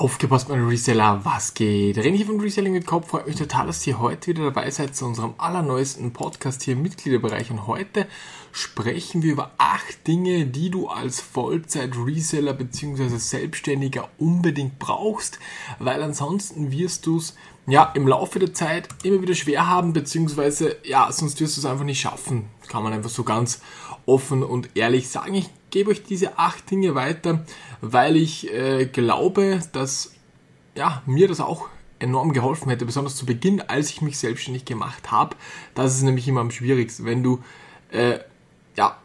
Aufgepasst, meine Reseller, was geht? René hier von Reselling mit Kopf. Freut mich total, dass ihr heute wieder dabei seid zu unserem allerneuesten Podcast hier im Mitgliederbereich. Und heute sprechen wir über acht Dinge, die du als Vollzeit-Reseller bzw. Selbstständiger unbedingt brauchst, weil ansonsten wirst du es ja im Laufe der Zeit immer wieder schwer haben, beziehungsweise ja, sonst wirst du es einfach nicht schaffen. Kann man einfach so ganz offen und ehrlich sagen. Ich gebe euch diese acht Dinge weiter, weil ich äh, glaube, dass ja, mir das auch enorm geholfen hätte, besonders zu Beginn, als ich mich selbstständig gemacht habe. Das ist nämlich immer am schwierigsten, wenn du äh, ja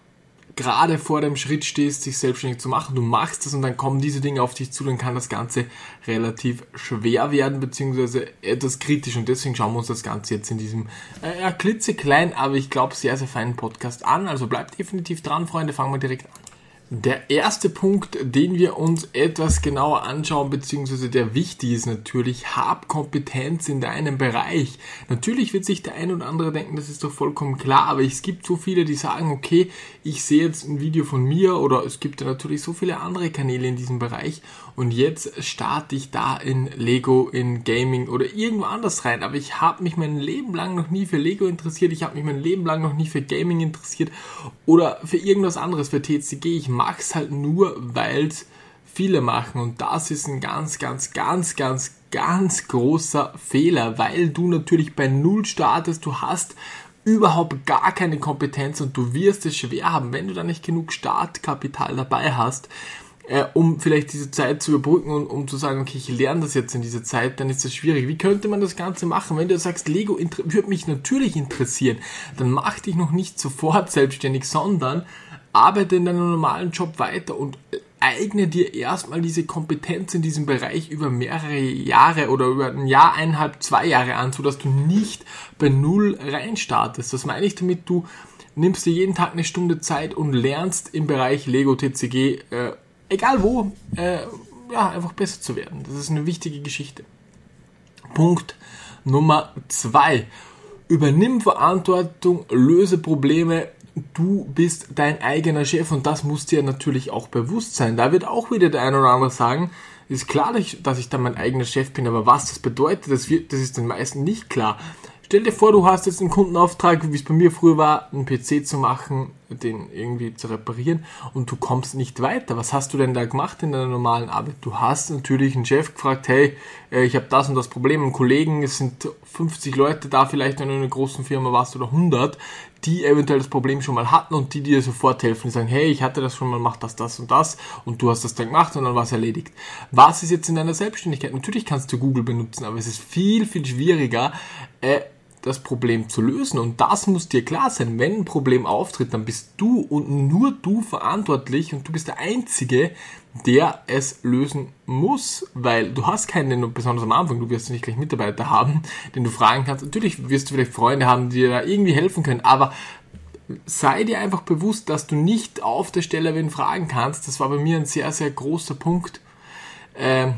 gerade vor dem Schritt stehst, sich selbstständig zu machen, du machst das und dann kommen diese Dinge auf dich zu, dann kann das Ganze relativ schwer werden, beziehungsweise etwas kritisch und deswegen schauen wir uns das Ganze jetzt in diesem äh, ja, klitzeklein, aber ich glaube sehr, sehr feinen Podcast an. Also bleibt definitiv dran, Freunde, fangen wir direkt an. Der erste Punkt, den wir uns etwas genauer anschauen, beziehungsweise der wichtig ist natürlich, hab Kompetenz in deinem Bereich. Natürlich wird sich der ein oder andere denken, das ist doch vollkommen klar, aber es gibt so viele, die sagen, okay, ich sehe jetzt ein Video von mir oder es gibt ja natürlich so viele andere Kanäle in diesem Bereich und jetzt starte ich da in Lego, in Gaming oder irgendwo anders rein. Aber ich habe mich mein Leben lang noch nie für Lego interessiert, ich habe mich mein Leben lang noch nie für Gaming interessiert oder für irgendwas anderes, für TCG. Ich mache es halt nur, weil es viele machen. Und das ist ein ganz, ganz, ganz, ganz, ganz großer Fehler, weil du natürlich bei Null startest. Du hast überhaupt gar keine Kompetenz und du wirst es schwer haben, wenn du da nicht genug Startkapital dabei hast, äh, um vielleicht diese Zeit zu überbrücken und um zu sagen, okay, ich lerne das jetzt in dieser Zeit, dann ist das schwierig. Wie könnte man das Ganze machen? Wenn du sagst, Lego würde mich natürlich interessieren, dann mach dich noch nicht sofort selbstständig, sondern arbeite in deinem normalen Job weiter und eigne dir erstmal diese Kompetenz in diesem Bereich über mehrere Jahre oder über ein Jahr, eineinhalb, zwei Jahre an, sodass du nicht bei Null reinstartest. Das meine ich damit, du nimmst dir jeden Tag eine Stunde Zeit und lernst im Bereich Lego TCG, äh, egal wo, äh, ja, einfach besser zu werden. Das ist eine wichtige Geschichte. Punkt Nummer zwei. Übernimm Verantwortung, löse Probleme, du bist dein eigener Chef und das muss dir natürlich auch bewusst sein. Da wird auch wieder der eine oder andere sagen, ist klar, dass ich dann mein eigener Chef bin, aber was das bedeutet, das, wird, das ist den meisten nicht klar. Stell dir vor, du hast jetzt einen Kundenauftrag, wie es bei mir früher war, einen PC zu machen, den irgendwie zu reparieren und du kommst nicht weiter. Was hast du denn da gemacht in deiner normalen Arbeit? Du hast natürlich einen Chef gefragt, hey, äh, ich habe das und das Problem, einen Kollegen, es sind 50 Leute da, vielleicht wenn du in einer großen Firma warst oder 100, die eventuell das Problem schon mal hatten und die dir sofort helfen, die sagen, hey, ich hatte das schon mal, mach das, das und das und du hast das dann gemacht und dann war es erledigt. Was ist jetzt in deiner Selbstständigkeit? Natürlich kannst du Google benutzen, aber es ist viel, viel schwieriger, äh, das Problem zu lösen. Und das muss dir klar sein. Wenn ein Problem auftritt, dann bist du und nur du verantwortlich und du bist der Einzige, der es lösen muss, weil du hast keinen, besonders am Anfang, du wirst nicht gleich Mitarbeiter haben, den du fragen kannst. Natürlich wirst du vielleicht Freunde haben, die dir da irgendwie helfen können, aber sei dir einfach bewusst, dass du nicht auf der Stelle wen fragen kannst. Das war bei mir ein sehr, sehr großer Punkt, äh,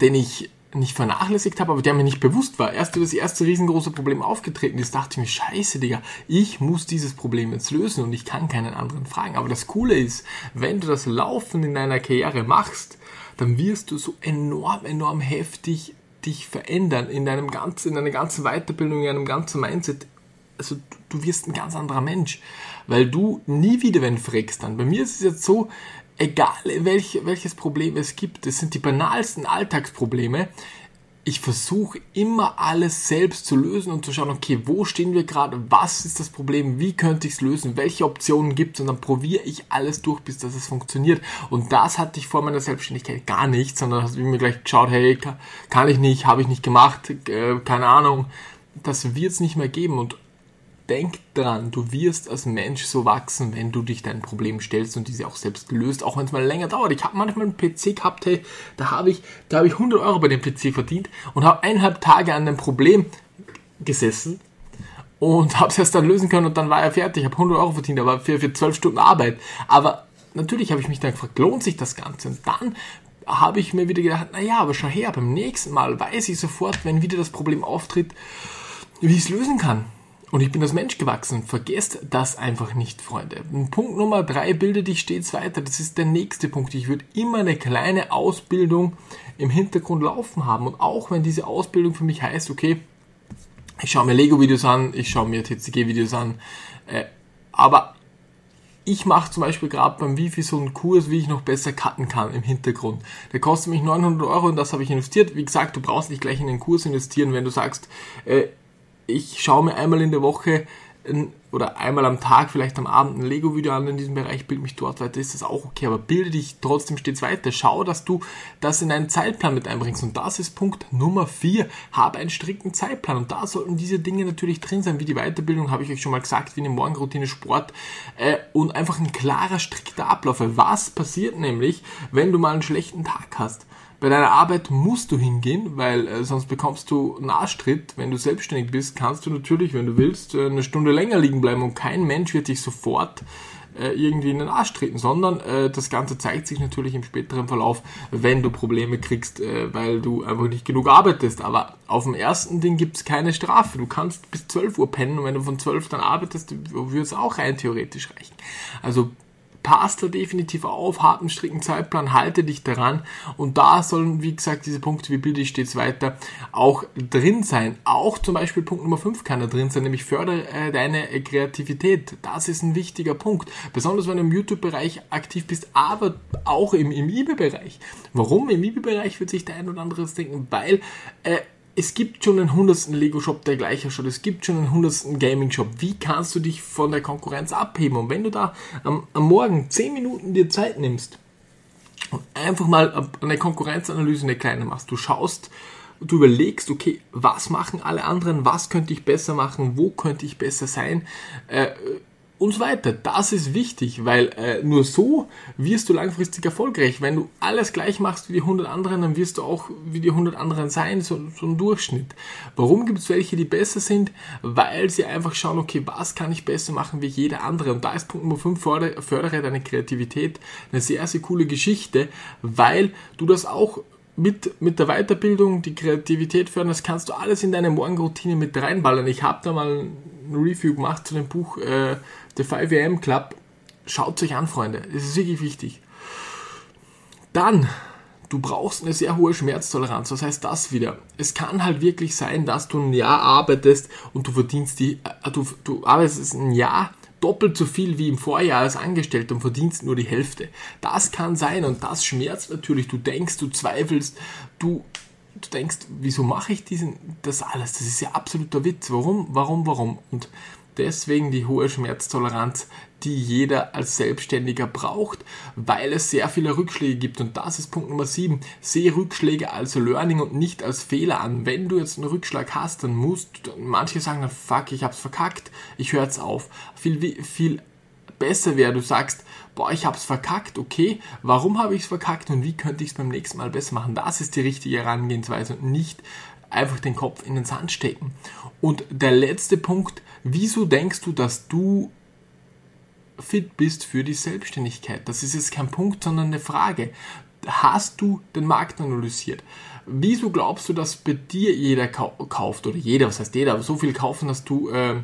den ich nicht vernachlässigt habe, aber der mir nicht bewusst war. Erst als das erste riesengroße Problem aufgetreten ist, dachte ich mir, scheiße, Digga, ich muss dieses Problem jetzt lösen und ich kann keinen anderen fragen. Aber das Coole ist, wenn du das Laufen in deiner Karriere machst, dann wirst du so enorm, enorm heftig dich verändern in deinem ganzen, in deiner ganzen Weiterbildung, in deinem ganzen Mindset. Also du wirst ein ganz anderer Mensch, weil du nie wieder wenn fragst dann. Bei mir ist es jetzt so, egal welch, welches Problem es gibt, es sind die banalsten Alltagsprobleme. Ich versuche immer alles selbst zu lösen und zu schauen, okay, wo stehen wir gerade, was ist das Problem, wie könnte ich es lösen, welche Optionen gibt es und dann probiere ich alles durch, bis das es funktioniert. Und das hatte ich vor meiner Selbstständigkeit gar nicht, sondern habe ich mir gleich geschaut, hey, kann ich nicht, habe ich nicht gemacht, äh, keine Ahnung. Das wird es nicht mehr geben und denk dran, du wirst als Mensch so wachsen, wenn du dich deinen Problemen stellst und diese auch selbst löst, auch wenn es mal länger dauert. Ich habe manchmal einen PC gehabt, hey, da habe ich, da ich 100 Euro bei dem PC verdient und habe eineinhalb Tage an dem Problem gesessen und habe es erst dann lösen können und dann war er fertig. Ich habe 100 Euro verdient, aber für, für 12 Stunden Arbeit. Aber natürlich habe ich mich dann gefragt, lohnt sich das Ganze? Und dann habe ich mir wieder gedacht, naja, aber schau her, beim nächsten Mal weiß ich sofort, wenn wieder das Problem auftritt, wie ich es lösen kann. Und ich bin als Mensch gewachsen. Vergesst das einfach nicht, Freunde. Punkt Nummer drei, bilde dich stets weiter. Das ist der nächste Punkt. Ich würde immer eine kleine Ausbildung im Hintergrund laufen haben. Und auch wenn diese Ausbildung für mich heißt, okay, ich schaue mir Lego-Videos an, ich schaue mir TCG-Videos an, äh, aber ich mache zum Beispiel gerade beim Wifi so einen Kurs, wie ich noch besser cutten kann im Hintergrund. Der kostet mich 900 Euro und das habe ich investiert. Wie gesagt, du brauchst nicht gleich in den Kurs investieren, wenn du sagst, äh, ich schaue mir einmal in der Woche oder einmal am Tag, vielleicht am Abend ein Lego-Video an in diesem Bereich, bild mich dort weiter, ist das auch okay, aber bilde dich trotzdem stets weiter. Schau, dass du das in deinen Zeitplan mit einbringst. Und das ist Punkt Nummer 4. Habe einen strikten Zeitplan. Und da sollten diese Dinge natürlich drin sein, wie die Weiterbildung, habe ich euch schon mal gesagt, wie eine Morgenroutine, Sport äh, und einfach ein klarer, strikter Ablauf. Was passiert nämlich, wenn du mal einen schlechten Tag hast? Bei deiner Arbeit musst du hingehen, weil äh, sonst bekommst du einen Arschtritt. Wenn du selbstständig bist, kannst du natürlich, wenn du willst, äh, eine Stunde länger liegen bleiben und kein Mensch wird dich sofort äh, irgendwie in den Arsch treten, sondern äh, das Ganze zeigt sich natürlich im späteren Verlauf, wenn du Probleme kriegst, äh, weil du einfach nicht genug arbeitest. Aber auf dem ersten Ding gibt es keine Strafe. Du kannst bis 12 Uhr pennen und wenn du von 12 dann arbeitest, würde es auch rein theoretisch reichen. Also passt da definitiv auf, hab einen strikten Zeitplan, halte dich daran und da sollen, wie gesagt, diese Punkte, wie bilde ich stets weiter, auch drin sein. Auch zum Beispiel Punkt Nummer 5 kann da drin sein, nämlich fördere äh, deine Kreativität. Das ist ein wichtiger Punkt, besonders wenn du im YouTube-Bereich aktiv bist, aber auch im, im eBay-Bereich. Warum? Im eBay-Bereich wird sich der ein oder andere denken, weil äh, es gibt schon einen hundertsten Lego-Shop, der gleich ausschaut. Es gibt schon einen hundertsten Gaming-Shop. Wie kannst du dich von der Konkurrenz abheben? Und wenn du da am, am Morgen 10 Minuten dir Zeit nimmst und einfach mal eine Konkurrenzanalyse, eine kleine machst, du schaust, du überlegst, okay, was machen alle anderen, was könnte ich besser machen, wo könnte ich besser sein, äh, und so weiter. Das ist wichtig, weil äh, nur so wirst du langfristig erfolgreich. Wenn du alles gleich machst wie die 100 anderen, dann wirst du auch wie die 100 anderen sein, so, so ein Durchschnitt. Warum gibt es welche, die besser sind? Weil sie einfach schauen, okay, was kann ich besser machen wie jeder andere? Und da ist Punkt Nummer 5, fördere, fördere deine Kreativität. Eine sehr, sehr coole Geschichte, weil du das auch mit, mit der Weiterbildung, die Kreativität fördern, das kannst du alles in deine Morgenroutine mit reinballern. Ich habe da mal Review gemacht zu dem Buch äh, The 5am Club. Schaut euch an, Freunde. Das ist wirklich wichtig. Dann, du brauchst eine sehr hohe Schmerztoleranz. Was heißt das wieder? Es kann halt wirklich sein, dass du ein Jahr arbeitest und du verdienst die, äh, du, du arbeitest ein Jahr doppelt so viel wie im Vorjahr als Angestellter und verdienst nur die Hälfte. Das kann sein und das schmerzt natürlich. Du denkst, du zweifelst, du, du denkst, wieso mache ich diesen, das alles? Das ist ja absoluter Witz. Warum, warum, warum? Und deswegen die hohe Schmerztoleranz, die jeder als Selbstständiger braucht, weil es sehr viele Rückschläge gibt. Und das ist Punkt Nummer 7. Sehe Rückschläge als Learning und nicht als Fehler an. Wenn du jetzt einen Rückschlag hast, dann musst du, manche sagen, fuck, ich hab's verkackt, ich höre jetzt auf. Viel, viel besser wäre, du sagst, boah, ich hab's verkackt, okay, warum habe ich es verkackt und wie könnte ich es beim nächsten Mal besser machen? Das ist die richtige Herangehensweise und nicht einfach den Kopf in den Sand stecken. Und der letzte Punkt, wieso denkst du, dass du fit bist für die Selbstständigkeit? Das ist jetzt kein Punkt, sondern eine Frage. Hast du den Markt analysiert? Wieso glaubst du, dass bei dir jeder kauft oder jeder, was heißt jeder, aber so viel kaufen, dass du äh,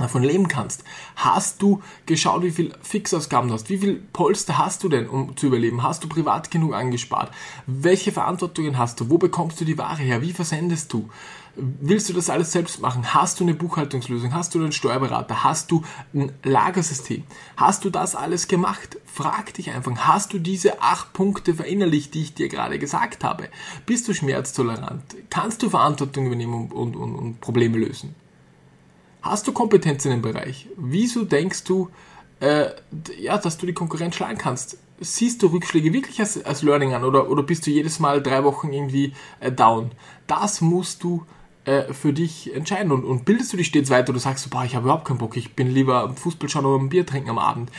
davon leben kannst. Hast du geschaut, wie viel Fixausgaben du hast? Wie viel Polster hast du denn, um zu überleben? Hast du privat genug angespart? Welche Verantwortungen hast du? Wo bekommst du die Ware her? Wie versendest du? Willst du das alles selbst machen? Hast du eine Buchhaltungslösung? Hast du einen Steuerberater? Hast du ein Lagersystem? Hast du das alles gemacht? Frag dich einfach, hast du diese acht Punkte verinnerlicht, die ich dir gerade gesagt habe? Bist du schmerztolerant? Kannst du Verantwortung übernehmen und, und, und Probleme lösen? Hast du Kompetenz in dem Bereich? Wieso denkst du, äh, ja, dass du die Konkurrenz schlagen kannst? Siehst du Rückschläge wirklich als, als Learning an oder, oder bist du jedes Mal drei Wochen irgendwie äh, down? Das musst du äh, für dich entscheiden und, und bildest du dich stets weiter oder sagst du, boah, ich habe überhaupt keinen Bock, ich bin lieber am Fußball schauen oder ein Bier trinken am Abend.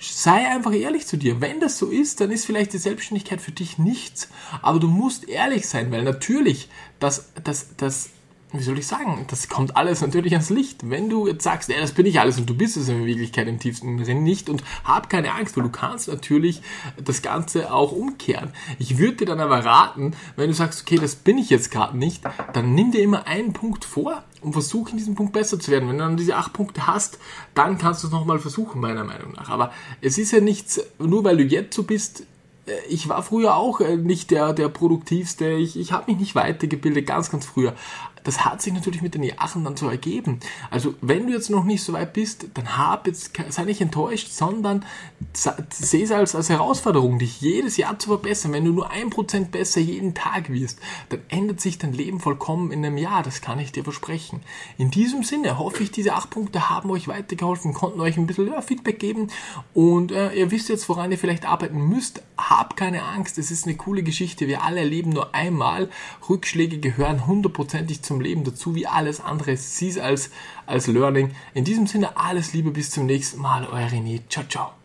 Sei einfach ehrlich zu dir. Wenn das so ist, dann ist vielleicht die Selbstständigkeit für dich nichts. Aber du musst ehrlich sein, weil natürlich das, das, das wie soll ich sagen, das kommt alles natürlich ans Licht. Wenn du jetzt sagst, ja, das bin ich alles und du bist es in Wirklichkeit im tiefsten drin nicht und hab keine Angst, weil du kannst natürlich das Ganze auch umkehren. Ich würde dir dann aber raten, wenn du sagst, okay, das bin ich jetzt gerade nicht, dann nimm dir immer einen Punkt vor und versuch in diesem Punkt besser zu werden. Wenn du dann diese acht Punkte hast, dann kannst du es nochmal versuchen, meiner Meinung nach. Aber es ist ja nichts, nur weil du jetzt so bist, äh, ich war früher auch äh, nicht der, der produktivste. Ich, ich habe mich nicht weitergebildet, ganz, ganz früher das hat sich natürlich mit den Jahren dann so ergeben. Also wenn du jetzt noch nicht so weit bist, dann hab jetzt, sei nicht enttäuscht, sondern sehe es als, als Herausforderung, dich jedes Jahr zu verbessern. Wenn du nur ein Prozent besser jeden Tag wirst, dann ändert sich dein Leben vollkommen in einem Jahr. Das kann ich dir versprechen. In diesem Sinne hoffe ich, diese acht Punkte haben euch weitergeholfen, konnten euch ein bisschen ja, Feedback geben und äh, ihr wisst jetzt, woran ihr vielleicht arbeiten müsst. Habt keine Angst, es ist eine coole Geschichte. Wir alle erleben nur einmal. Rückschläge gehören hundertprozentig zum Leben dazu, wie alles andere. Sieh es als, als Learning. In diesem Sinne, alles Liebe, bis zum nächsten Mal. Euer René. Ciao, ciao.